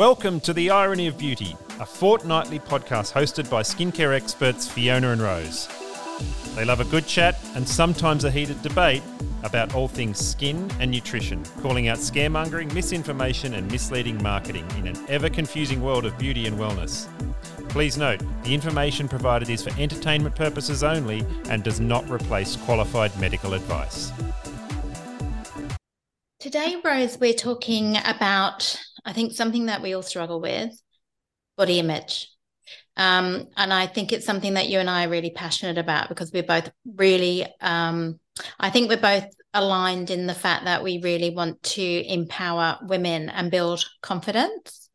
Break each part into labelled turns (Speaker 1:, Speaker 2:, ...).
Speaker 1: Welcome to The Irony of Beauty, a fortnightly podcast hosted by skincare experts Fiona and Rose. They love a good chat and sometimes a heated debate about all things skin and nutrition, calling out scaremongering, misinformation, and misleading marketing in an ever confusing world of beauty and wellness. Please note, the information provided is for entertainment purposes only and does not replace qualified medical advice.
Speaker 2: Today, Rose, we're talking about, I think, something that we all struggle with body image. Um, and I think it's something that you and I are really passionate about because we're both really, um, I think we're both aligned in the fact that we really want to empower women and build confidence.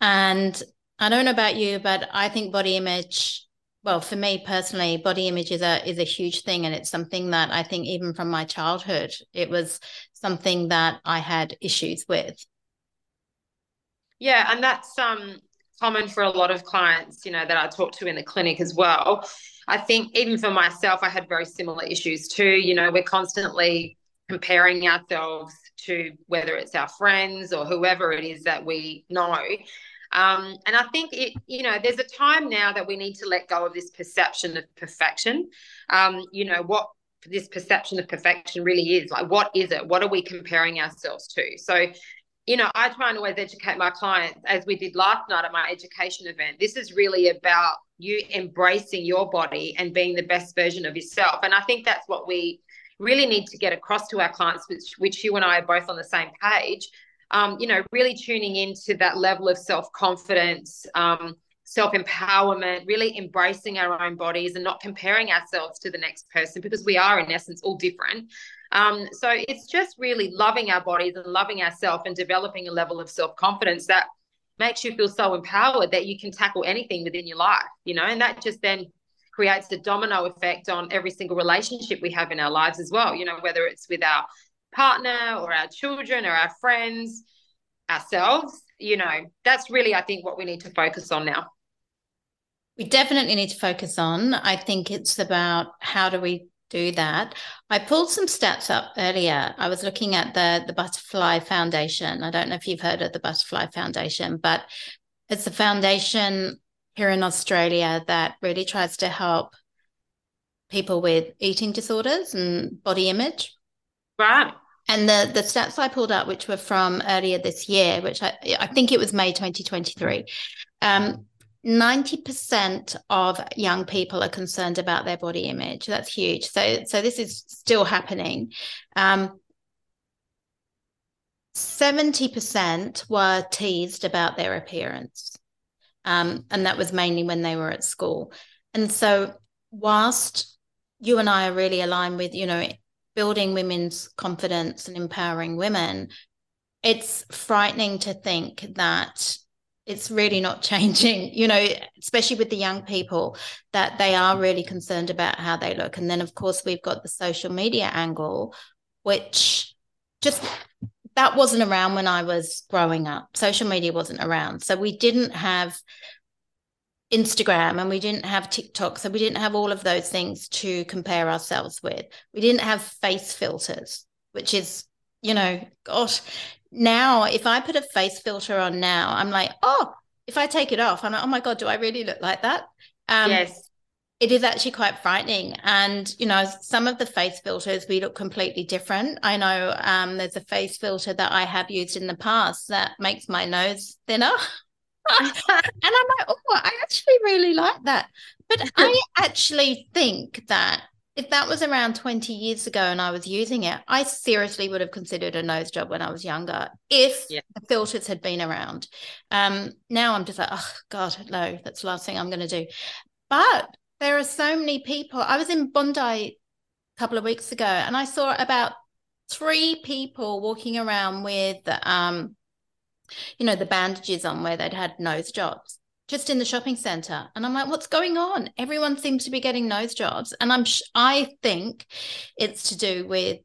Speaker 2: And I don't know about you, but I think body image, well, for me personally, body image is a is a huge thing. And it's something that I think even from my childhood, it was something that I had issues with.
Speaker 3: Yeah, and that's um common for a lot of clients, you know, that I talk to in the clinic as well. I think even for myself, I had very similar issues too. You know, we're constantly comparing ourselves to whether it's our friends or whoever it is that we know. Um, and I think it, you know, there's a time now that we need to let go of this perception of perfection. Um, you know, what this perception of perfection really is like, what is it? What are we comparing ourselves to? So you know, I try and always educate my clients, as we did last night at my education event. This is really about you embracing your body and being the best version of yourself. And I think that's what we really need to get across to our clients, which, which you and I are both on the same page. Um, you know, really tuning into that level of self confidence, um, self empowerment, really embracing our own bodies and not comparing ourselves to the next person because we are, in essence, all different. Um, so it's just really loving our bodies and loving ourselves and developing a level of self confidence that makes you feel so empowered that you can tackle anything within your life, you know, and that just then creates a domino effect on every single relationship we have in our lives as well, you know, whether it's with our partner or our children or our friends, ourselves, you know, that's really, I think, what we need to focus on now.
Speaker 2: We definitely need to focus on. I think it's about how do we do that. I pulled some stats up earlier. I was looking at the the Butterfly Foundation. I don't know if you've heard of the Butterfly Foundation, but it's a foundation here in Australia that really tries to help people with eating disorders and body image.
Speaker 3: Right.
Speaker 2: And the the stats I pulled up, which were from earlier this year, which I I think it was May 2023, um, 90% of young people are concerned about their body image. That's huge. So, so this is still happening. Um, 70% were teased about their appearance. Um, and that was mainly when they were at school. And so, whilst you and I are really aligned with, you know, building women's confidence and empowering women, it's frightening to think that it's really not changing you know especially with the young people that they are really concerned about how they look. And then of course we've got the social media angle which just that wasn't around when i was growing up. Social media wasn't around. So we didn't have instagram and we didn't have tiktok. So we didn't have all of those things to compare ourselves with. We didn't have face filters which is you know gosh now if I put a face filter on now, I'm like, oh, if I take it off, I'm like, oh my God, do I really look like that?
Speaker 3: Um, yes.
Speaker 2: It is actually quite frightening. And, you know, some of the face filters, we look completely different. I know um, there's a face filter that I have used in the past that makes my nose thinner. and I'm like, oh, I actually really like that. But I actually think that if that was around 20 years ago and I was using it, I seriously would have considered a nose job when I was younger if yeah. the filters had been around. Um, now I'm just like, oh, God, no, that's the last thing I'm going to do. But there are so many people. I was in Bondi a couple of weeks ago and I saw about three people walking around with, um, you know, the bandages on where they'd had nose jobs just in the shopping center and i'm like what's going on? Everyone seems to be getting nose jobs. And i'm sh- i think it's to do with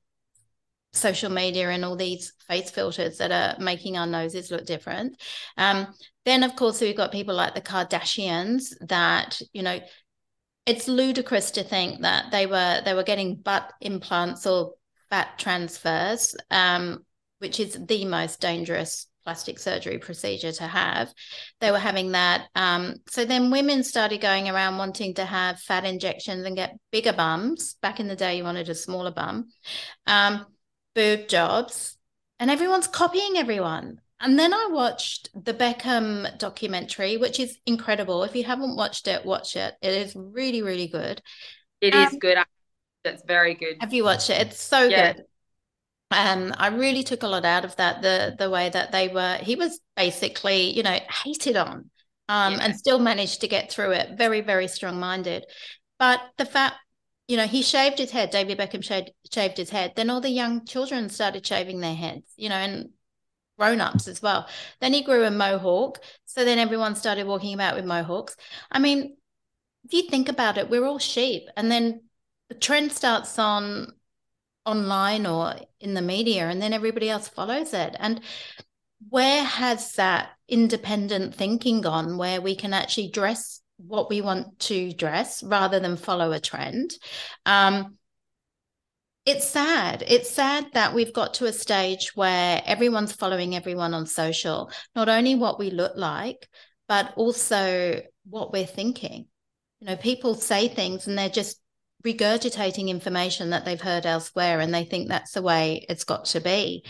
Speaker 2: social media and all these face filters that are making our noses look different. Um, then of course we've got people like the kardashians that you know it's ludicrous to think that they were they were getting butt implants or fat transfers um, which is the most dangerous plastic surgery procedure to have. They were having that. Um, so then women started going around wanting to have fat injections and get bigger bums. Back in the day, you wanted a smaller bum, um, boob jobs, and everyone's copying everyone. And then I watched the Beckham documentary, which is incredible. If you haven't watched it, watch it. It is really, really good.
Speaker 3: It um, is good. That's very good.
Speaker 2: Have you watched it? It's so yeah. good. Um, I really took a lot out of that. The the way that they were, he was basically, you know, hated on, um, yeah. and still managed to get through it. Very, very strong minded. But the fact, you know, he shaved his head. David Beckham shaved shaved his head. Then all the young children started shaving their heads. You know, and grown-ups as well. Then he grew a mohawk. So then everyone started walking about with mohawks. I mean, if you think about it, we're all sheep. And then the trend starts on online or in the media and then everybody else follows it. And where has that independent thinking gone where we can actually dress what we want to dress rather than follow a trend? Um, it's sad. It's sad that we've got to a stage where everyone's following everyone on social, not only what we look like, but also what we're thinking. You know, people say things and they're just regurgitating information that they've heard elsewhere and they think that's the way it's got to be.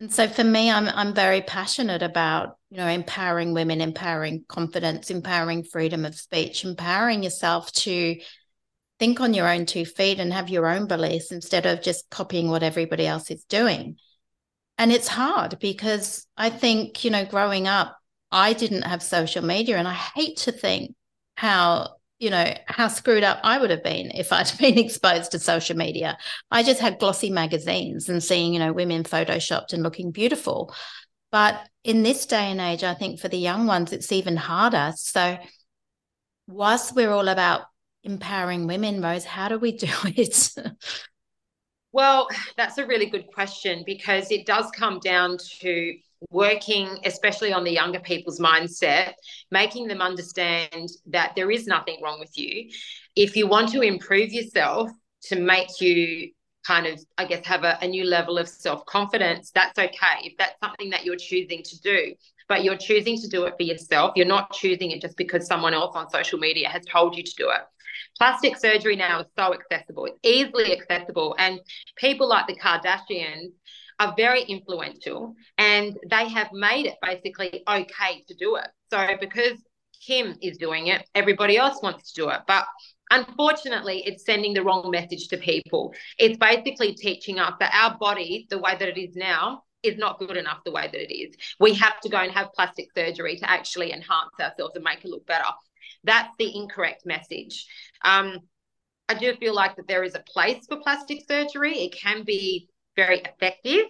Speaker 2: And so for me, I'm I'm very passionate about, you know, empowering women, empowering confidence, empowering freedom of speech, empowering yourself to think on your own two feet and have your own beliefs instead of just copying what everybody else is doing. And it's hard because I think, you know, growing up, I didn't have social media and I hate to think how, you know, how screwed up I would have been if I'd been exposed to social media. I just had glossy magazines and seeing, you know, women photoshopped and looking beautiful. But in this day and age, I think for the young ones, it's even harder. So, whilst we're all about empowering women, Rose? How do we do it?
Speaker 3: well, that's a really good question because it does come down to working, especially on the younger people's mindset, making them understand that there is nothing wrong with you. If you want to improve yourself to make you kind of, I guess, have a, a new level of self confidence, that's okay. If that's something that you're choosing to do, but you're choosing to do it for yourself, you're not choosing it just because someone else on social media has told you to do it. Plastic surgery now is so accessible, it's easily accessible. And people like the Kardashians are very influential and they have made it basically okay to do it. So because Kim is doing it, everybody else wants to do it. But unfortunately, it's sending the wrong message to people. It's basically teaching us that our body, the way that it is now, is not good enough the way that it is. We have to go and have plastic surgery to actually enhance ourselves and make it look better. That's the incorrect message. Um, I do feel like that there is a place for plastic surgery. It can be very effective,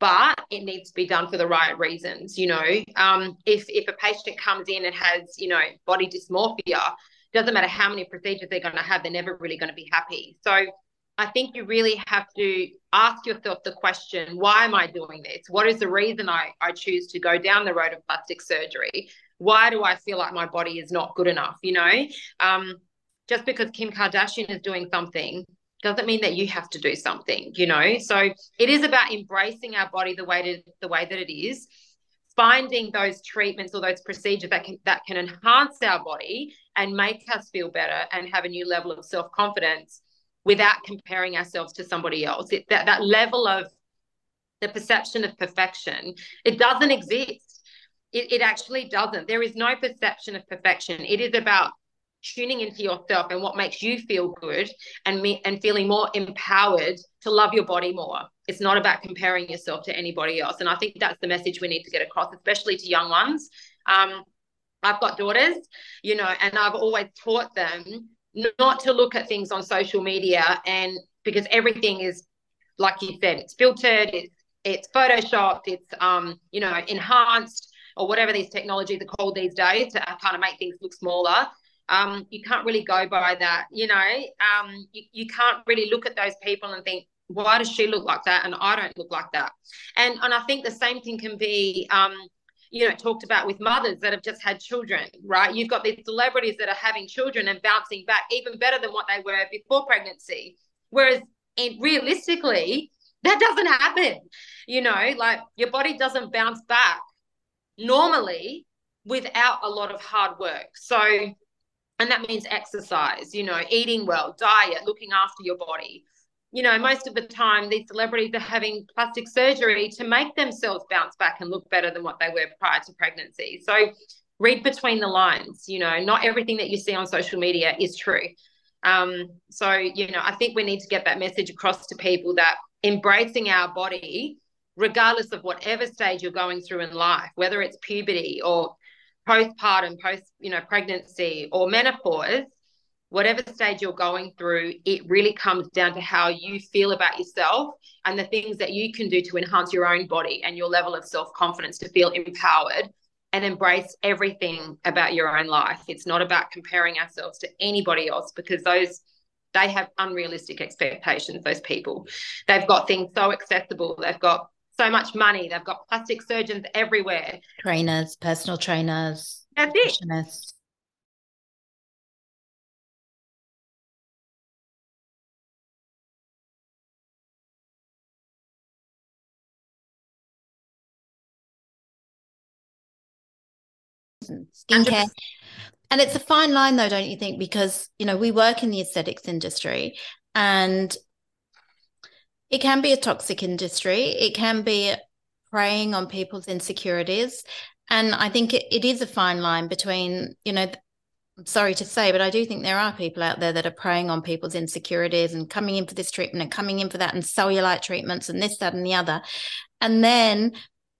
Speaker 3: but it needs to be done for the right reasons. You know, um, if if a patient comes in and has you know body dysmorphia, doesn't matter how many procedures they're going to have, they're never really going to be happy. So I think you really have to ask yourself the question, why am I doing this? What is the reason I, I choose to go down the road of plastic surgery? Why do I feel like my body is not good enough? You know, um, just because Kim Kardashian is doing something doesn't mean that you have to do something, you know? So it is about embracing our body the way to, the way that it is, finding those treatments or those procedures that can that can enhance our body and make us feel better and have a new level of self-confidence without comparing ourselves to somebody else. It, that that level of the perception of perfection, it doesn't exist. It, it actually doesn't. There is no perception of perfection. It is about tuning into yourself and what makes you feel good and me and feeling more empowered to love your body more. It's not about comparing yourself to anybody else. And I think that's the message we need to get across, especially to young ones. Um, I've got daughters, you know, and I've always taught them not to look at things on social media and because everything is like you said, it's filtered, it's it's photoshopped, it's um, you know, enhanced or whatever these technologies are called these days to kind of make things look smaller um, you can't really go by that. You know, um, you, you can't really look at those people and think, why does she look like that and I don't look like that? And and I think the same thing can be um, you know, talked about with mothers that have just had children, right? You've got these celebrities that are having children and bouncing back even better than what they were before pregnancy. Whereas realistically, that doesn't happen. You know, like your body doesn't bounce back normally without a lot of hard work. So, and that means exercise, you know, eating well, diet, looking after your body. You know, most of the time, these celebrities are having plastic surgery to make themselves bounce back and look better than what they were prior to pregnancy. So, read between the lines. You know, not everything that you see on social media is true. Um, so, you know, I think we need to get that message across to people that embracing our body, regardless of whatever stage you're going through in life, whether it's puberty or postpartum, post, you know, pregnancy or menopause, whatever stage you're going through, it really comes down to how you feel about yourself and the things that you can do to enhance your own body and your level of self confidence to feel empowered and embrace everything about your own life. It's not about comparing ourselves to anybody else because those they have unrealistic expectations those people. They've got things so accessible. They've got so much money. They've got plastic surgeons everywhere.
Speaker 2: Trainers, personal trainers.
Speaker 3: That's it.
Speaker 2: skincare. And it's a fine line, though, don't you think? Because, you know, we work in the aesthetics industry and it can be a toxic industry. It can be preying on people's insecurities. And I think it, it is a fine line between, you know, I'm sorry to say, but I do think there are people out there that are preying on people's insecurities and coming in for this treatment and coming in for that and cellulite treatments and this, that, and the other. And then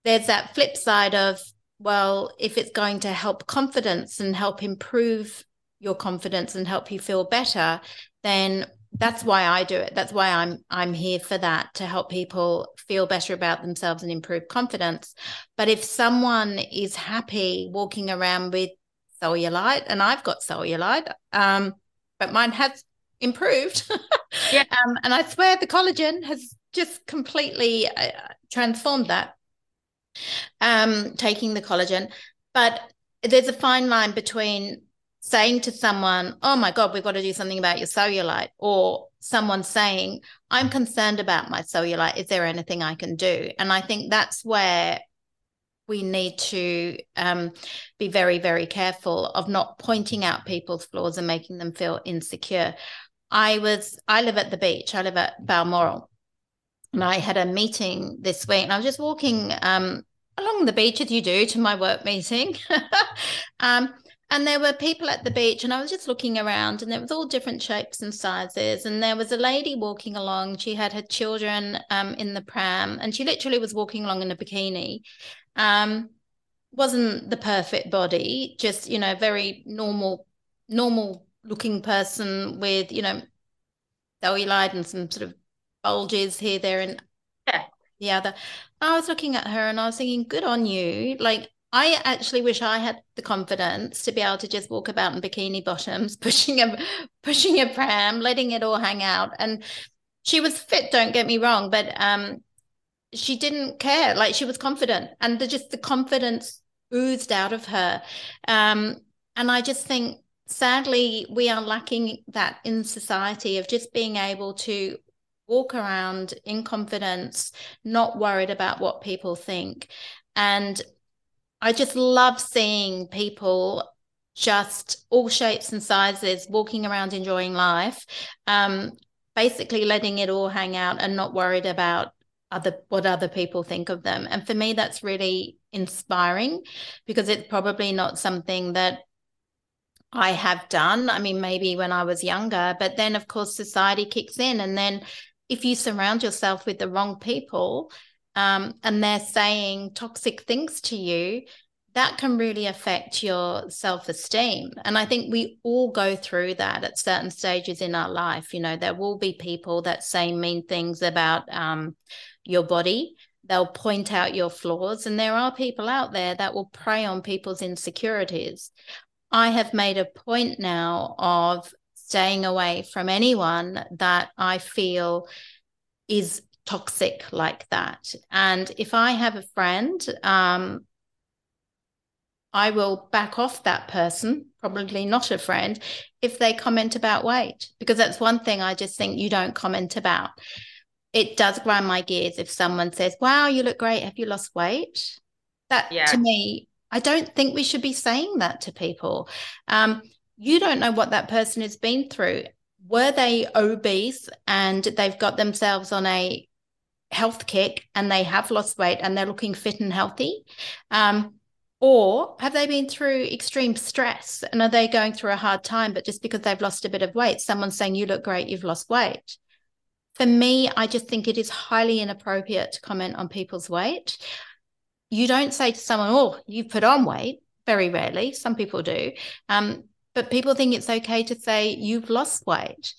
Speaker 2: there's that flip side of well, if it's going to help confidence and help improve your confidence and help you feel better, then that's why I do it. That's why I'm I'm here for that to help people feel better about themselves and improve confidence. But if someone is happy walking around with cellulite, and I've got cellulite, um, but mine has improved. yeah. Um, and I swear the collagen has just completely uh, transformed that um, taking the collagen. But there's a fine line between saying to someone, Oh my God, we've got to do something about your cellulite, or someone saying, I'm concerned about my cellulite. Is there anything I can do? And I think that's where we need to um, be very, very careful of not pointing out people's flaws and making them feel insecure. I was, I live at the beach, I live at Balmoral and I had a meeting this week, and I was just walking um, along the beach as you do to my work meeting. um, and there were people at the beach, and I was just looking around, and it was all different shapes and sizes. And there was a lady walking along. She had her children um, in the pram, and she literally was walking along in a bikini. Um, wasn't the perfect body, just you know, very normal, normal looking person with you know, cellulite and some sort of bulges here, there, and
Speaker 3: yeah.
Speaker 2: the other. I was looking at her and I was thinking, good on you. Like, I actually wish I had the confidence to be able to just walk about in bikini bottoms, pushing a pushing a pram, letting it all hang out. And she was fit, don't get me wrong, but um, she didn't care. Like she was confident, and the, just the confidence oozed out of her. Um, and I just think, sadly, we are lacking that in society of just being able to walk around in confidence, not worried about what people think. And I just love seeing people just all shapes and sizes walking around enjoying life um, basically letting it all hang out and not worried about other what other people think of them. And for me that's really inspiring because it's probably not something that I have done. I mean maybe when I was younger but then of course society kicks in. And then if you surround yourself with the wrong people um, and they're saying toxic things to you, that can really affect your self esteem. And I think we all go through that at certain stages in our life. You know, there will be people that say mean things about um, your body. They'll point out your flaws. And there are people out there that will prey on people's insecurities. I have made a point now of staying away from anyone that I feel is toxic like that. And if I have a friend, um, I will back off that person, probably not a friend, if they comment about weight, because that's one thing I just think you don't comment about. It does grind my gears if someone says, Wow, you look great. Have you lost weight? That yeah. to me, I don't think we should be saying that to people. Um, you don't know what that person has been through. Were they obese and they've got themselves on a health kick and they have lost weight and they're looking fit and healthy? Um, or have they been through extreme stress and are they going through a hard time, but just because they've lost a bit of weight, someone's saying, You look great, you've lost weight? For me, I just think it is highly inappropriate to comment on people's weight. You don't say to someone, Oh, you've put on weight. Very rarely. Some people do. Um, but people think it's okay to say, You've lost weight.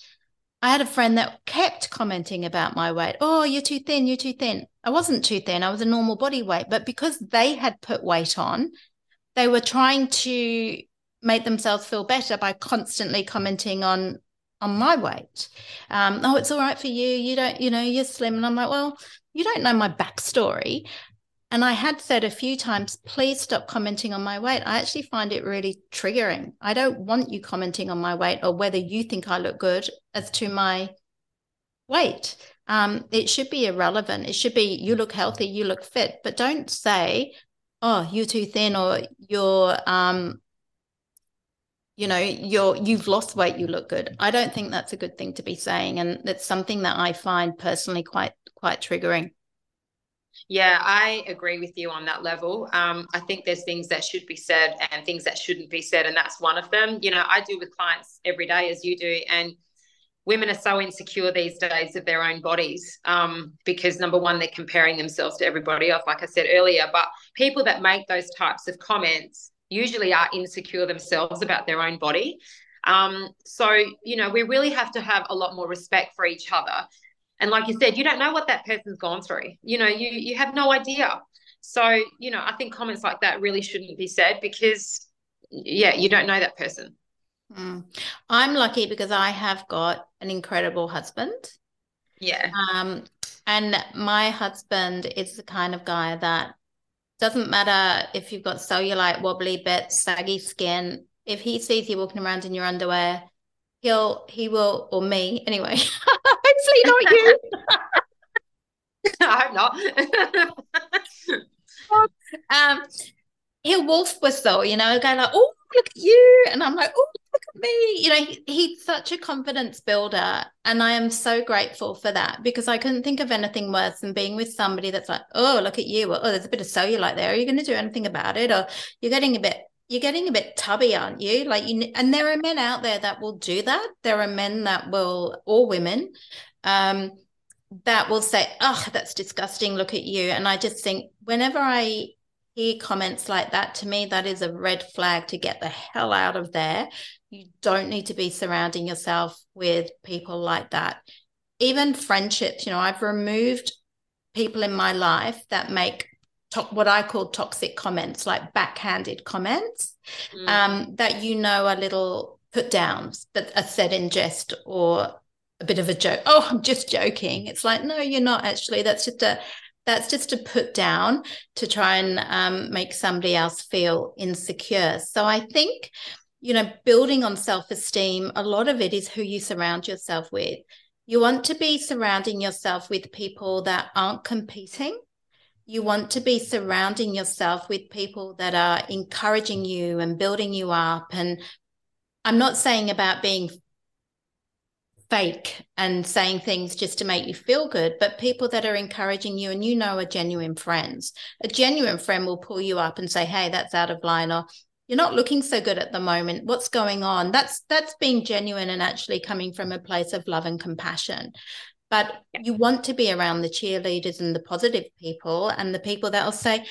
Speaker 2: I had a friend that kept commenting about my weight. Oh, you're too thin, you're too thin. I wasn't too thin, I was a normal body weight. But because they had put weight on, they were trying to make themselves feel better by constantly commenting on on my weight. Um, oh, it's all right for you. You don't, you know, you're slim. And I'm like, well, you don't know my backstory. And I had said a few times, please stop commenting on my weight. I actually find it really triggering. I don't want you commenting on my weight or whether you think I look good as to my weight. Um, it should be irrelevant. It should be you look healthy, you look fit, but don't say, oh, you're too thin or you're, um, you know, you're you've lost weight, you look good. I don't think that's a good thing to be saying, and that's something that I find personally quite quite triggering.
Speaker 3: Yeah, I agree with you on that level. Um, I think there's things that should be said and things that shouldn't be said, and that's one of them. You know, I do with clients every day, as you do, and women are so insecure these days of their own bodies um, because number one, they're comparing themselves to everybody else, like I said earlier. But people that make those types of comments usually are insecure themselves about their own body. Um, so, you know, we really have to have a lot more respect for each other and like you said you don't know what that person's gone through. You know you you have no idea. So you know i think comments like that really shouldn't be said because yeah you don't know that person.
Speaker 2: Mm. i'm lucky because i have got an incredible husband.
Speaker 3: Yeah.
Speaker 2: Um and my husband is the kind of guy that doesn't matter if you've got cellulite wobbly bits saggy skin. If he sees you walking around in your underwear he'll he will or me anyway hopefully not you?
Speaker 3: I hope
Speaker 2: not. Um he'll wolf whistle you know go like oh look at you. And i'm like oh look at me. You know he, he's such a confidence builder and i am so grateful for that because i couldn't think of anything worse than being with somebody that's like oh look at you. Or, oh there's a bit of cellulite there. Are you going to do anything about it? Or you're getting a bit you're getting a bit tubby, aren't you? Like you, and there are men out there that will do that. There are men that will, or women, um, that will say, "Oh, that's disgusting. Look at you." And I just think, whenever I hear comments like that, to me, that is a red flag to get the hell out of there. You don't need to be surrounding yourself with people like that. Even friendships, you know, I've removed people in my life that make to- what I call toxic comments, like backhanded comments mm. um, that you know are little put downs, but are said in jest or a bit of a joke. Oh, I'm just joking. It's like, no, you're not actually. That's just a that's just a put down to try and um, make somebody else feel insecure. So I think, you know, building on self esteem, a lot of it is who you surround yourself with. You want to be surrounding yourself with people that aren't competing you want to be surrounding yourself with people that are encouraging you and building you up. And I'm not saying about being fake and saying things just to make you feel good, but people that are encouraging you and you know are genuine friends. A genuine friend will pull you up and say, Hey, that's out of line, or you're not looking so good at the moment. What's going on? That's that's being genuine and actually coming from a place of love and compassion but you want to be around the cheerleaders and the positive people and the people that will say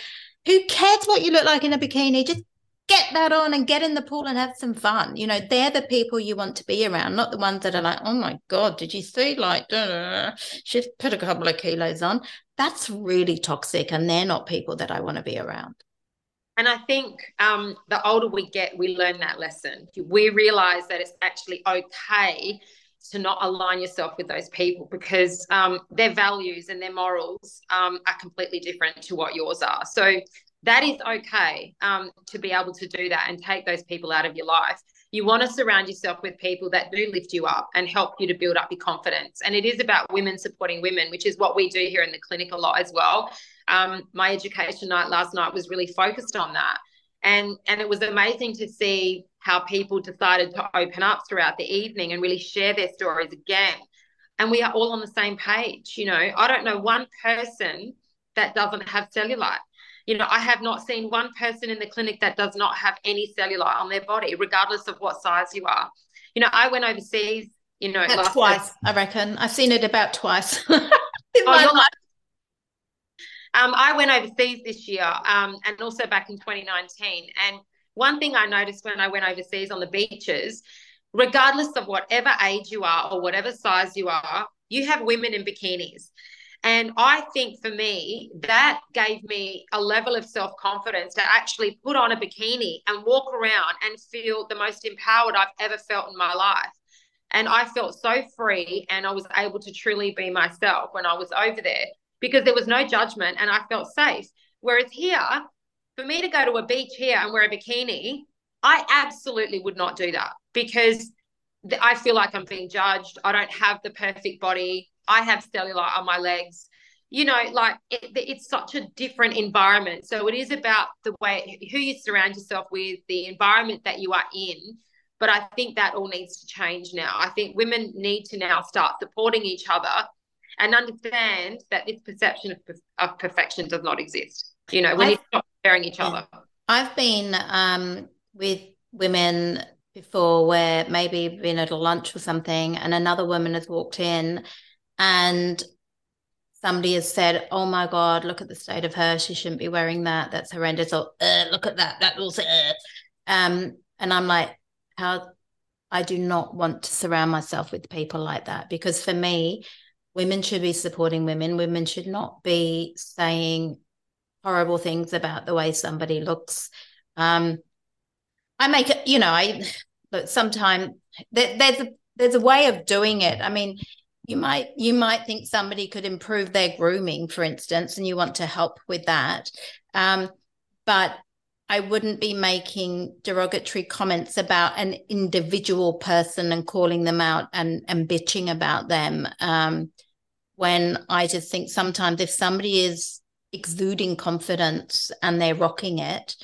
Speaker 2: who cares what you look like in a bikini just get that on and get in the pool and have some fun you know they're the people you want to be around not the ones that are like oh my god did you see like she's put a couple of kilos on that's really toxic and they're not people that i want to be around
Speaker 3: and I think um, the older we get, we learn that lesson. We realize that it's actually okay to not align yourself with those people because um, their values and their morals um, are completely different to what yours are. So that is okay um, to be able to do that and take those people out of your life. You want to surround yourself with people that do lift you up and help you to build up your confidence. And it is about women supporting women, which is what we do here in the clinic a lot as well. um, my education night last night was really focused on that. And, and it was amazing to see how people decided to open up throughout the evening and really share their stories again. And we are all on the same page. You know, I don't know one person that doesn't have cellulite. You know, I have not seen one person in the clinic that does not have any cellulite on their body, regardless of what size you are. You know, I went overseas, you know,
Speaker 2: twice. I reckon. I've seen it about twice in oh, my
Speaker 3: life. Um, I went overseas this year um, and also back in 2019. And one thing I noticed when I went overseas on the beaches, regardless of whatever age you are or whatever size you are, you have women in bikinis. And I think for me, that gave me a level of self confidence to actually put on a bikini and walk around and feel the most empowered I've ever felt in my life. And I felt so free and I was able to truly be myself when I was over there because there was no judgment and I felt safe. Whereas here, for me to go to a beach here and wear a bikini, I absolutely would not do that because I feel like I'm being judged. I don't have the perfect body. I have cellulite on my legs. You know, like it, it's such a different environment. So it is about the way who you surround yourself with, the environment that you are in. But I think that all needs to change now. I think women need to now start supporting each other and understand that this perception of, of perfection does not exist. You know, we need to stop comparing each other.
Speaker 2: I've been um, with women before where maybe been at a lunch or something and another woman has walked in and somebody has said, "Oh my God, look at the state of her. She shouldn't be wearing that. That's horrendous." Or look at that. That uh. um, and I'm like, how? I do not want to surround myself with people like that because for me, women should be supporting women. Women should not be saying horrible things about the way somebody looks. Um, I make it, you know, I look sometimes there, there's a there's a way of doing it. I mean, you might you might think somebody could improve their grooming for instance and you want to help with that. Um, but i wouldn't be making derogatory comments about an individual person and calling them out and and bitching about them um, when i just think sometimes if somebody is exuding confidence and they're rocking it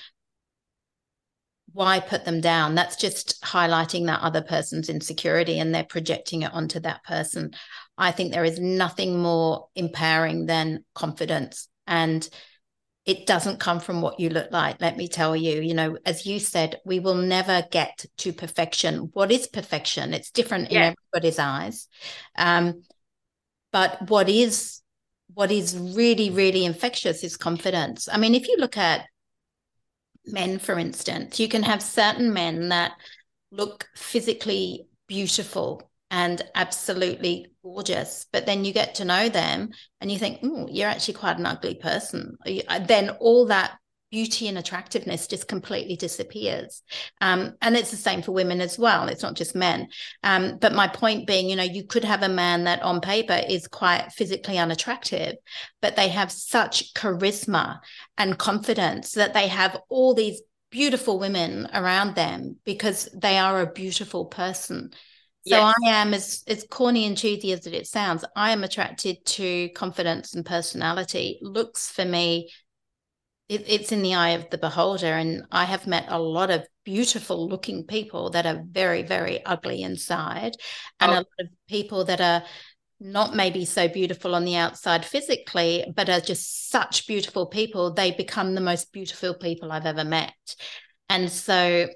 Speaker 2: why put them down? That's just highlighting that other person's insecurity and they're projecting it onto that person. I think there is nothing more empowering than confidence. And it doesn't come from what you look like. Let me tell you, you know, as you said, we will never get to perfection. What is perfection? It's different yeah. in everybody's eyes. Um, but what is what is really, really infectious is confidence. I mean, if you look at men, for instance, you can have certain men that look physically beautiful and absolutely gorgeous, but then you get to know them and you think, oh, you're actually quite an ugly person. Then all that beauty and attractiveness just completely disappears. Um, and it's the same for women as well. It's not just men. Um, but my point being, you know, you could have a man that on paper is quite physically unattractive, but they have such charisma and confidence that they have all these beautiful women around them because they are a beautiful person. So yes. I am as as corny and cheesy as it sounds, I am attracted to confidence and personality. Looks for me it, it's in the eye of the beholder. And I have met a lot of beautiful looking people that are very, very ugly inside, and oh. a lot of people that are not maybe so beautiful on the outside physically, but are just such beautiful people. They become the most beautiful people I've ever met. And so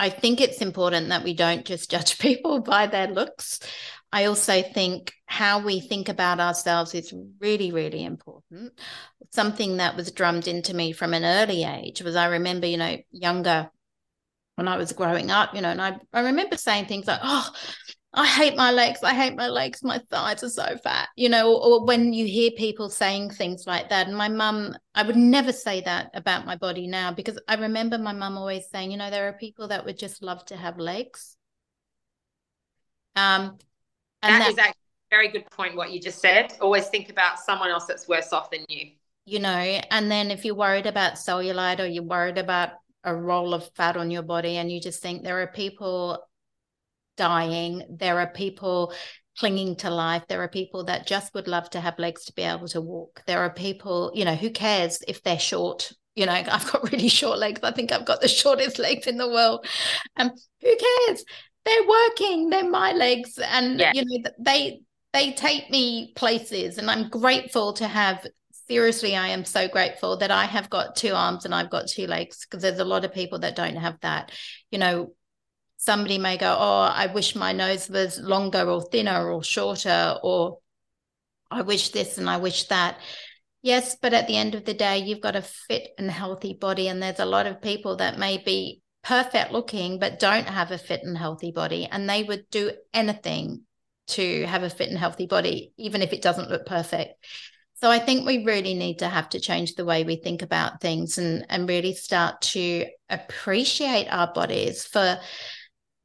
Speaker 2: I think it's important that we don't just judge people by their looks. I also think how we think about ourselves is really, really important. Something that was drummed into me from an early age was I remember, you know, younger when I was growing up, you know, and I, I remember saying things like, oh, I hate my legs. I hate my legs. My thighs are so fat, you know, or, or when you hear people saying things like that. And my mum, I would never say that about my body now because I remember my mum always saying, you know, there are people that would just love to have legs.
Speaker 3: Um, and that, that is actually a very good point, what you just said. Always think about someone else that's worse off than you.
Speaker 2: You know, and then if you're worried about cellulite or you're worried about a roll of fat on your body and you just think there are people dying, there are people clinging to life. There are people that just would love to have legs to be able to walk. There are people, you know, who cares if they're short? You know, I've got really short legs. I think I've got the shortest legs in the world. Um, who cares? They're working. They're my legs, and yeah. you know, they they take me places, and I'm grateful to have. Seriously, I am so grateful that I have got two arms and I've got two legs because there's a lot of people that don't have that. You know, somebody may go, Oh, I wish my nose was longer or thinner or shorter, or I wish this and I wish that. Yes, but at the end of the day, you've got a fit and healthy body. And there's a lot of people that may be perfect looking, but don't have a fit and healthy body. And they would do anything to have a fit and healthy body, even if it doesn't look perfect. So I think we really need to have to change the way we think about things and, and really start to appreciate our bodies for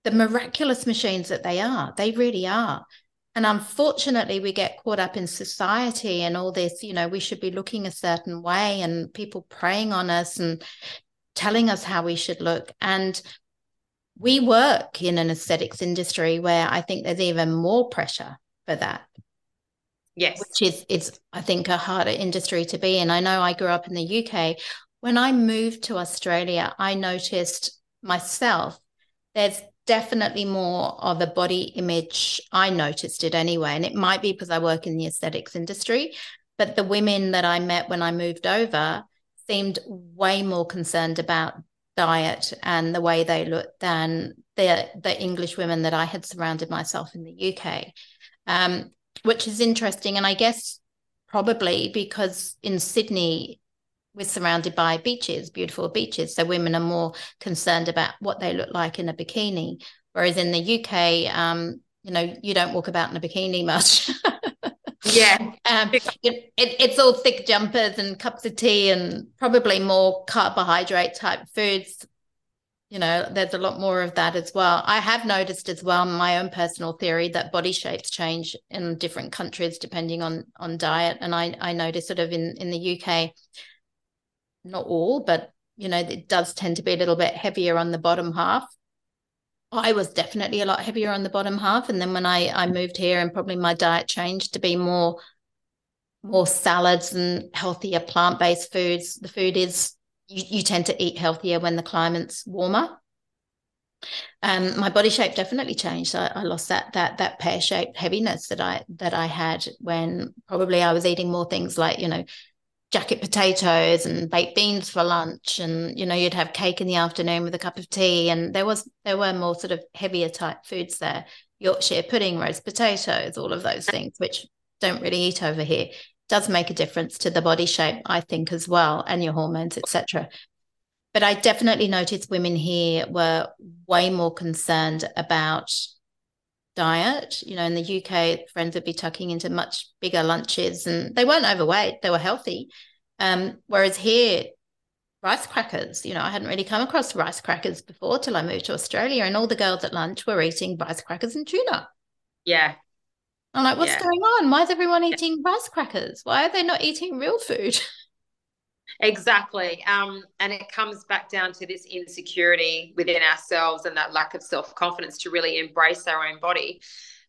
Speaker 2: the miraculous machines that they are. They really are. And unfortunately, we get caught up in society and all this, you know, we should be looking a certain way and people preying on us and telling us how we should look. And we work in an aesthetics industry where I think there's even more pressure for that.
Speaker 3: Yes.
Speaker 2: Which is is I think a harder industry to be in. I know I grew up in the UK. When I moved to Australia, I noticed myself there's definitely more of a body image. I noticed it anyway. And it might be because I work in the aesthetics industry, but the women that I met when I moved over seemed way more concerned about diet and the way they look than the the English women that I had surrounded myself in the UK, um, which is interesting. And I guess probably because in Sydney we're surrounded by beaches, beautiful beaches. So women are more concerned about what they look like in a bikini. Whereas in the UK, um, you know, you don't walk about in a bikini much.
Speaker 3: yeah.
Speaker 2: Um, it, it, it's all thick jumpers and cups of tea and probably more carbohydrate type foods. You know, there's a lot more of that as well. I have noticed as well, my own personal theory, that body shapes change in different countries depending on on diet. And I I noticed sort of in in the UK, not all, but you know, it does tend to be a little bit heavier on the bottom half. I was definitely a lot heavier on the bottom half. And then when I, I moved here and probably my diet changed to be more more salads and healthier plant-based foods. The food is you, you tend to eat healthier when the climate's warmer. Um, my body shape definitely changed. I, I lost that that that pear-shaped heaviness that I that I had when probably I was eating more things like you know jacket potatoes and baked beans for lunch and you know you'd have cake in the afternoon with a cup of tea and there was there were more sort of heavier type foods there. Yorkshire pudding roast potatoes all of those things which don't really eat over here does make a difference to the body shape i think as well and your hormones etc but i definitely noticed women here were way more concerned about diet. You know, in the UK, friends would be tucking into much bigger lunches and they weren't overweight, they were healthy. Um, whereas here, rice crackers, you know, I hadn't really come across rice crackers before till I moved to Australia, and all the girls at lunch were eating rice crackers and tuna.
Speaker 3: Yeah.
Speaker 2: I'm like, what's yeah. going on? Why is everyone eating rice crackers? Why are they not eating real food?
Speaker 3: Exactly. Um, and it comes back down to this insecurity within ourselves and that lack of self confidence to really embrace our own body.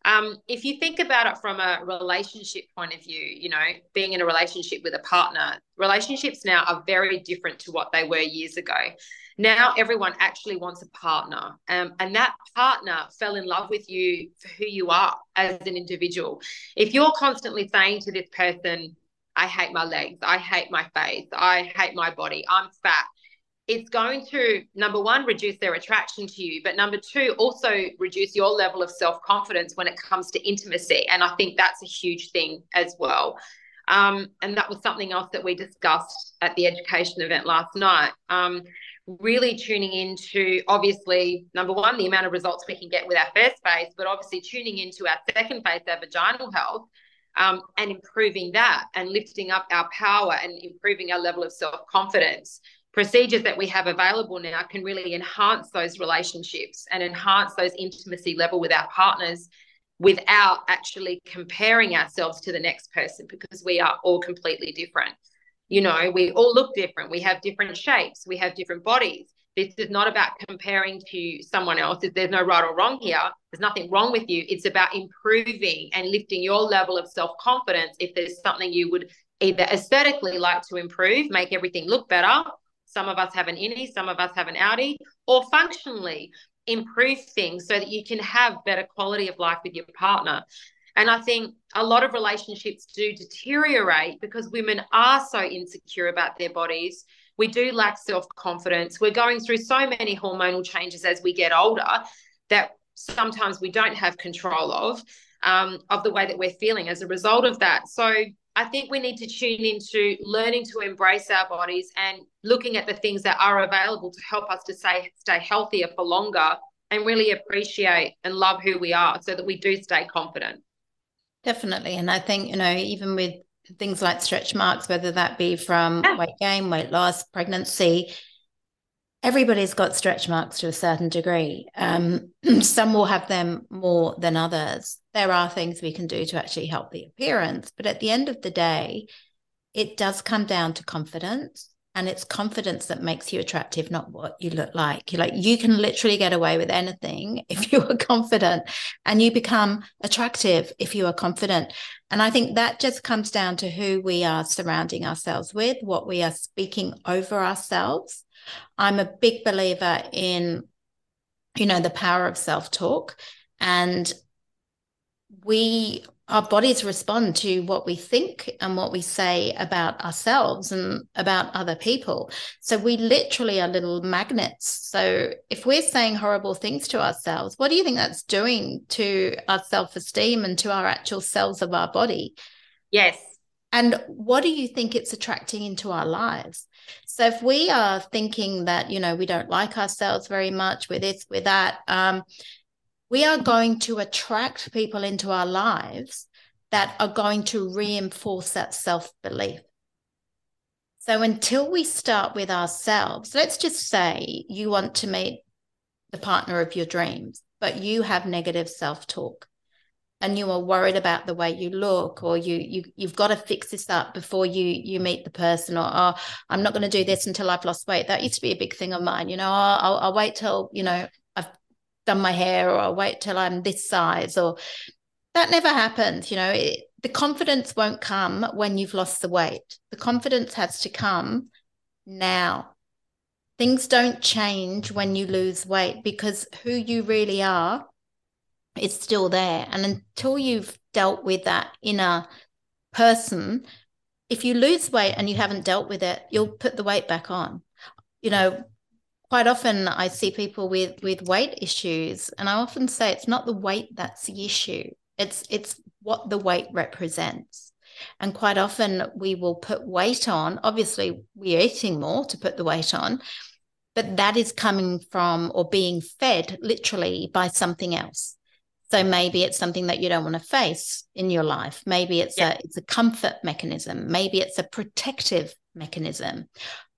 Speaker 3: Um, if you think about it from a relationship point of view, you know, being in a relationship with a partner, relationships now are very different to what they were years ago. Now everyone actually wants a partner, um, and that partner fell in love with you for who you are as an individual. If you're constantly saying to this person, I hate my legs. I hate my face. I hate my body. I'm fat. It's going to, number one, reduce their attraction to you. But number two, also reduce your level of self confidence when it comes to intimacy. And I think that's a huge thing as well. Um, and that was something else that we discussed at the education event last night. Um, really tuning into obviously number one the amount of results we can get with our first phase but obviously tuning into our second phase our vaginal health um, and improving that and lifting up our power and improving our level of self confidence. Procedures that we have available now can really enhance those relationships and enhance those intimacy level with our partners without actually comparing ourselves to the next person because we are all completely different. You know, we all look different. We have different shapes, we have different bodies. This is not about comparing to someone else. There's no right or wrong here. There's nothing wrong with you. It's about improving and lifting your level of self confidence. If there's something you would either aesthetically like to improve, make everything look better. Some of us have an innie, some of us have an outie, or functionally improve things so that you can have better quality of life with your partner. And I think a lot of relationships do deteriorate because women are so insecure about their bodies. We do lack self confidence. We're going through so many hormonal changes as we get older that sometimes we don't have control of um, of the way that we're feeling as a result of that. So I think we need to tune into learning to embrace our bodies and looking at the things that are available to help us to stay stay healthier for longer and really appreciate and love who we are so that we do stay confident.
Speaker 2: Definitely. And I think, you know, even with things like stretch marks, whether that be from yeah. weight gain, weight loss, pregnancy, everybody's got stretch marks to a certain degree. Um, some will have them more than others. There are things we can do to actually help the appearance, but at the end of the day, it does come down to confidence. And it's confidence that makes you attractive, not what you look like. You like you can literally get away with anything if you are confident, and you become attractive if you are confident. And I think that just comes down to who we are surrounding ourselves with, what we are speaking over ourselves, I'm a big believer in, you know, the power of self talk. And we, our bodies respond to what we think and what we say about ourselves and about other people. So we literally are little magnets. So if we're saying horrible things to ourselves, what do you think that's doing to our self esteem and to our actual cells of our body?
Speaker 3: Yes.
Speaker 2: And what do you think it's attracting into our lives? So if we are thinking that, you know, we don't like ourselves very much, with this, with that, um, we are going to attract people into our lives that are going to reinforce that self belief. So until we start with ourselves, let's just say you want to meet the partner of your dreams, but you have negative self talk and you are worried about the way you look or you you you've got to fix this up before you you meet the person or oh, I'm not going to do this until I've lost weight that used to be a big thing of mine you know oh, I'll, I'll wait till you know done my hair or I'll wait till I'm this size or that never happens you know it, the confidence won't come when you've lost the weight the confidence has to come now things don't change when you lose weight because who you really are is still there. And until you've dealt with that inner person, if you lose weight and you haven't dealt with it, you'll put the weight back on. You know, quite often I see people with with weight issues, and I often say it's not the weight that's the issue. It's it's what the weight represents. And quite often we will put weight on. Obviously, we're eating more to put the weight on, but that is coming from or being fed literally by something else. So maybe it's something that you don't want to face in your life. Maybe it's yeah. a it's a comfort mechanism. Maybe it's a protective mechanism.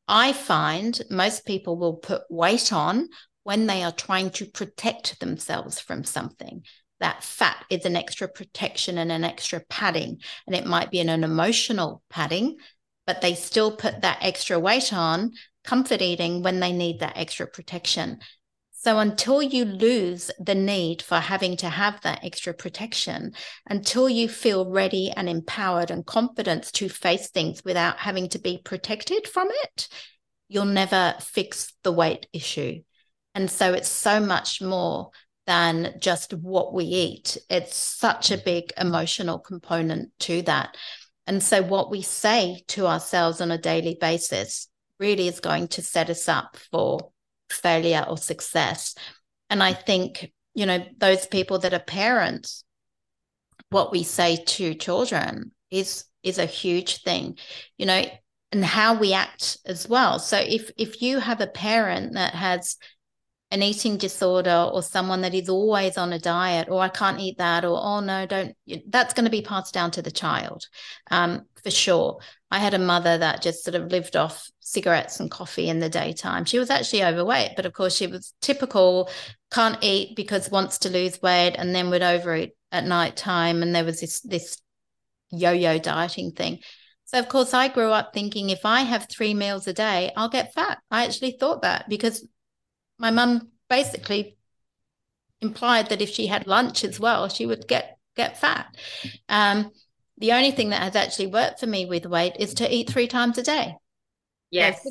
Speaker 2: I find most people will put weight on when they are trying to protect themselves from something. That fat is an extra protection and an extra padding. And it might be an, an emotional padding, but they still put that extra weight on comfort eating when they need that extra protection. So until you lose the need for having to have that extra protection, until you feel ready and empowered and confident to face things without having to be protected from it, you'll never fix the weight issue. And so it's so much more than just what we eat. It's such a big emotional component to that. And so what we say to ourselves on a daily basis really is going to set us up for failure or success. And I think, you know, those people that are parents, what we say to children is is a huge thing, you know, and how we act as well. So if if you have a parent that has an eating disorder or someone that is always on a diet or i can't eat that or oh no don't that's going to be passed down to the child um, for sure i had a mother that just sort of lived off cigarettes and coffee in the daytime she was actually overweight but of course she was typical can't eat because wants to lose weight and then would overeat at night time and there was this this yo-yo dieting thing so of course I grew up thinking if I have 3 meals a day I'll get fat. I actually thought that because my mum basically implied that if she had lunch as well, she would get get fat. Um, the only thing that has actually worked for me with weight is to eat three times a day.
Speaker 3: Yes.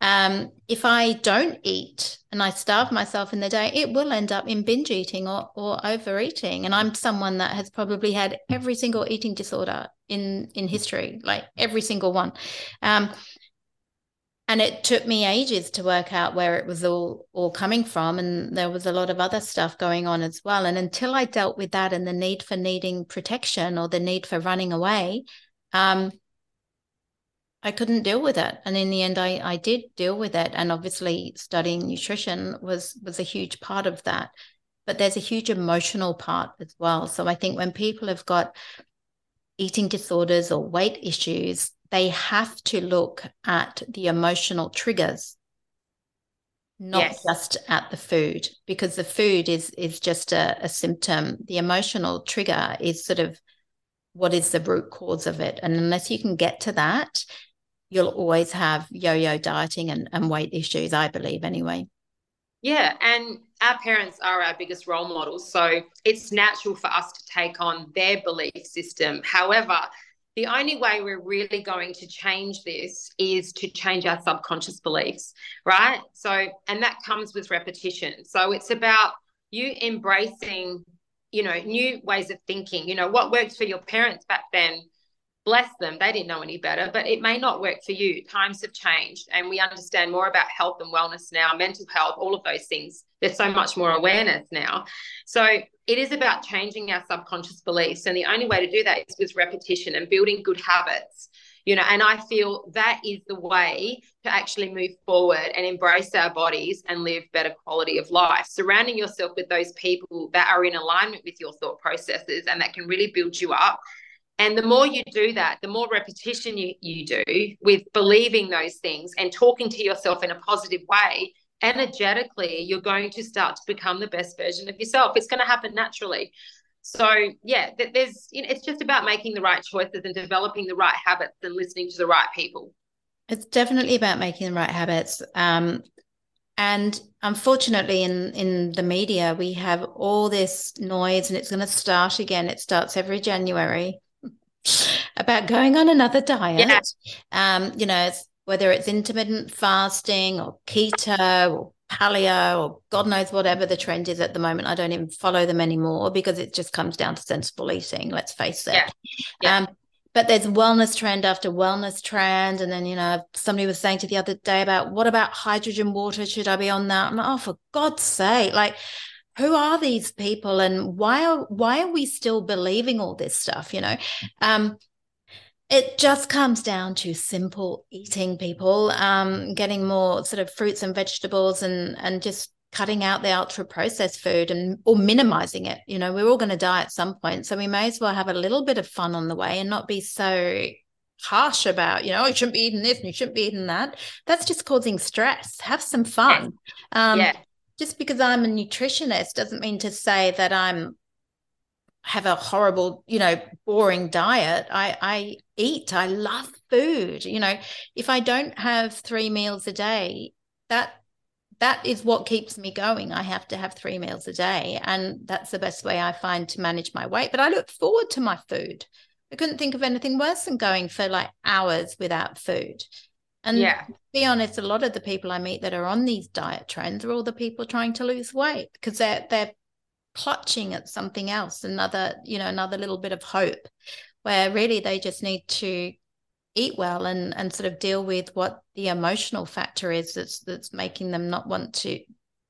Speaker 2: Um, if I don't eat and I starve myself in the day, it will end up in binge eating or, or overeating. And I'm someone that has probably had every single eating disorder in in history, like every single one. Um, and it took me ages to work out where it was all all coming from and there was a lot of other stuff going on as well and until i dealt with that and the need for needing protection or the need for running away um, I couldn't deal with it. And in the end, I, I did deal with it. And obviously studying nutrition was, was a huge part of that. But there's a huge emotional part as well. So I think when people have got eating disorders or weight issues, they have to look at the emotional triggers not yes. just at the food because the food is is just a, a symptom. The emotional trigger is sort of what is the root cause of it. And unless you can get to that you'll always have yo-yo dieting and, and weight issues i believe anyway.
Speaker 3: Yeah and our parents are our biggest role models so it's natural for us to take on their belief system. However the only way we're really going to change this is to change our subconscious beliefs right so and that comes with repetition so it's about you embracing you know new ways of thinking you know what worked for your parents back then bless them, they didn't know any better, but it may not work for you. Times have changed and we understand more about health and wellness now, mental health, all of those things. There's so much more awareness now. So it is about changing our subconscious beliefs. And the only way to do that is with repetition and building good habits. You know, and I feel that is the way to actually move forward and embrace our bodies and live better quality of life. Surrounding yourself with those people that are in alignment with your thought processes and that can really build you up and the more you do that, the more repetition you, you do with believing those things and talking to yourself in a positive way, energetically, you're going to start to become the best version of yourself. It's going to happen naturally. So, yeah, there's, you know, it's just about making the right choices and developing the right habits and listening to the right people.
Speaker 2: It's definitely about making the right habits. Um, and unfortunately, in in the media, we have all this noise, and it's going to start again. It starts every January about going on another diet. Yeah. Um, you know, it's, whether it's intermittent fasting or keto or paleo or God knows whatever the trend is at the moment. I don't even follow them anymore because it just comes down to sensible eating. Let's face it. Yeah. yeah. Um, but there's wellness trend after wellness trend. And then, you know, somebody was saying to the other day about what about hydrogen water? Should I be on that? I'm like, oh, for God's sake. Like, who are these people and why are why are we still believing all this stuff you know um, it just comes down to simple eating people um, getting more sort of fruits and vegetables and and just cutting out the ultra processed food and or minimizing it you know we're all going to die at some point so we may as well have a little bit of fun on the way and not be so harsh about you know you shouldn't be eating this and you shouldn't be eating that. That's just causing stress. Have some fun. Um, yeah. just because I'm a nutritionist doesn't mean to say that I'm have a horrible, you know, boring diet. I I eat. I love food. You know, if I don't have three meals a day, that that is what keeps me going. I have to have three meals a day, and that's the best way I find to manage my weight. But I look forward to my food. I couldn't think of anything worse than going for like hours without food. And yeah. be honest, a lot of the people I meet that are on these diet trends are all the people trying to lose weight because they're they're clutching at something else, another, you know, another little bit of hope where really they just need to eat well and and sort of deal with what the emotional factor is that's that's making them not want to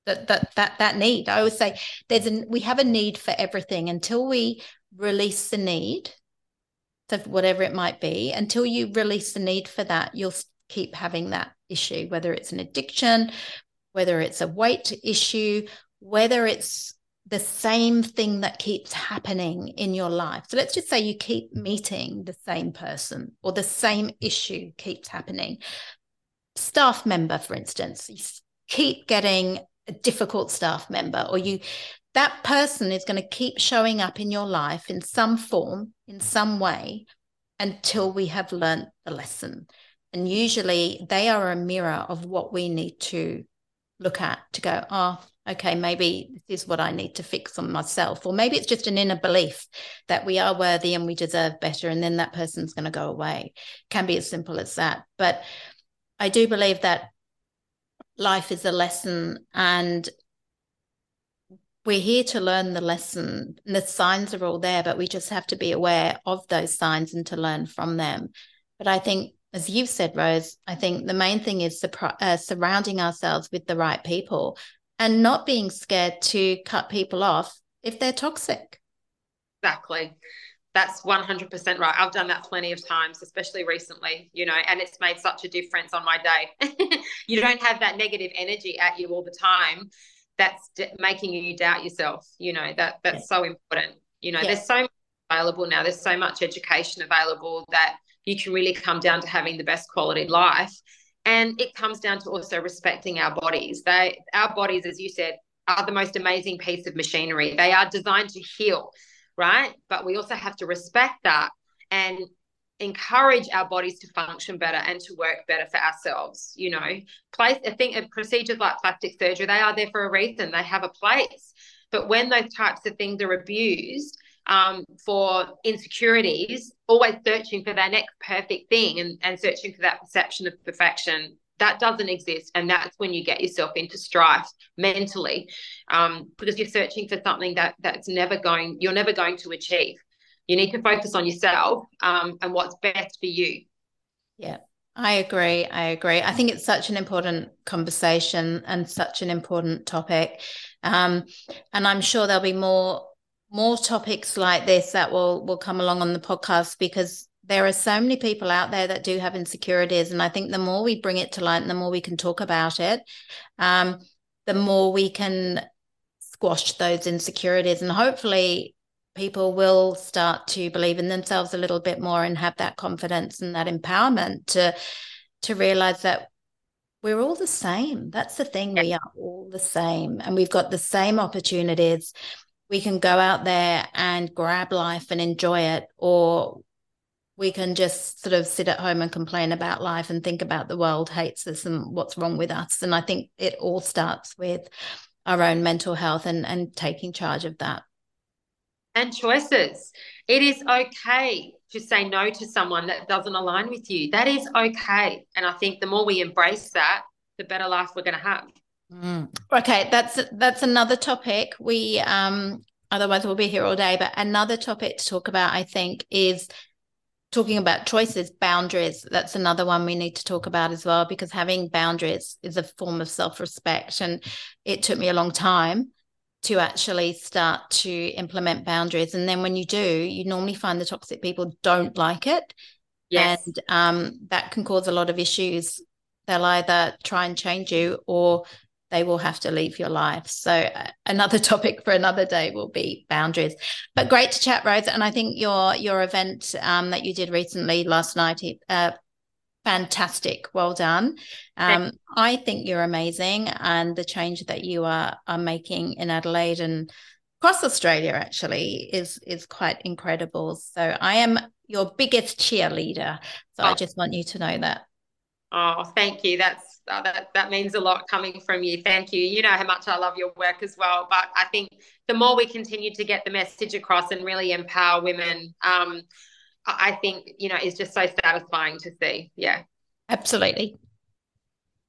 Speaker 2: that that that that need. I always say there's a we have a need for everything until we release the need of whatever it might be until you release the need for that you'll keep having that issue, whether it's an addiction, whether it's a weight issue, whether it's the same thing that keeps happening in your life. So let's just say you keep meeting the same person or the same issue keeps happening. Staff member, for instance, you keep getting a difficult staff member, or you that person is going to keep showing up in your life in some form, in some way, until we have learned the lesson. And usually they are a mirror of what we need to look at to go, oh, okay, maybe this is what I need to fix on myself. Or maybe it's just an inner belief that we are worthy and we deserve better. And then that person's going to go away. Can be as simple as that. But I do believe that life is a lesson and we're here to learn the lesson. The signs are all there, but we just have to be aware of those signs and to learn from them. But I think, as you've said, Rose, I think the main thing is uh, surrounding ourselves with the right people and not being scared to cut people off if they're toxic.
Speaker 3: Exactly. That's 100% right. I've done that plenty of times, especially recently, you know, and it's made such a difference on my day. you don't have that negative energy at you all the time that's d- making you doubt yourself you know that that's yeah. so important you know yeah. there's so much available now there's so much education available that you can really come down to having the best quality life and it comes down to also respecting our bodies. They our bodies as you said are the most amazing piece of machinery. They are designed to heal right? But we also have to respect that and encourage our bodies to function better and to work better for ourselves you know? Place i think uh, procedures like plastic surgery they are there for a reason. They have a place. But when those types of things are abused um, for insecurities always searching for that next perfect thing and, and searching for that perception of perfection that doesn't exist and that's when you get yourself into strife mentally um, because you're searching for something that that's never going you're never going to achieve you need to focus on yourself um, and what's best for you.
Speaker 2: Yeah, I agree. I agree. I think it's such an important conversation and such an important topic. Um, and I'm sure there'll be more more topics like this that will will come along on the podcast because there are so many people out there that do have insecurities. And i think the more we bring it to light and the more we can talk about it um, the more we can squash those insecurities. And hopefully people will start to believe in themselves a little bit more and have that confidence and that empowerment to to realize that we're all the same. That's the thing. We are all the same. And we've got the same opportunities we can go out there and grab life and enjoy it or we can just sort of sit at home and complain about life and think about the world hates us and what's wrong with us and i think it all starts with our own mental health and and taking charge of that
Speaker 3: and choices. It is okay to say no to someone that doesn't align with you. That is okay. And I think the more we embrace that, the better life we're going to have.
Speaker 2: Mm. Okay, that's that's another topic. We um otherwise we'll be here all day, but another topic to talk about I think is talking about choices, boundaries. That's another one we need to talk about as well because having boundaries is a form of self-respect and it took me a long time to actually start to implement boundaries. And then when you do, you normally find the toxic people don't like it. Yes. And um, that can cause a lot of issues. They'll either try and change you or they will have to leave your life. So uh, another topic for another day will be boundaries. But great to chat, Rose. And I think your your event um, that you did recently last night, uh, fantastic. Well done. Um, I think you're amazing, and the change that you are are making in Adelaide and across Australia actually is is quite incredible. So I am your biggest cheerleader. So oh. I just want you to know that.
Speaker 3: Oh, thank you. That's uh, that that means a lot coming from you. Thank you. You know how much I love your work as well. But I think the more we continue to get the message across and really empower women, um, I think, you know, is just so satisfying to see. Yeah.
Speaker 2: Absolutely.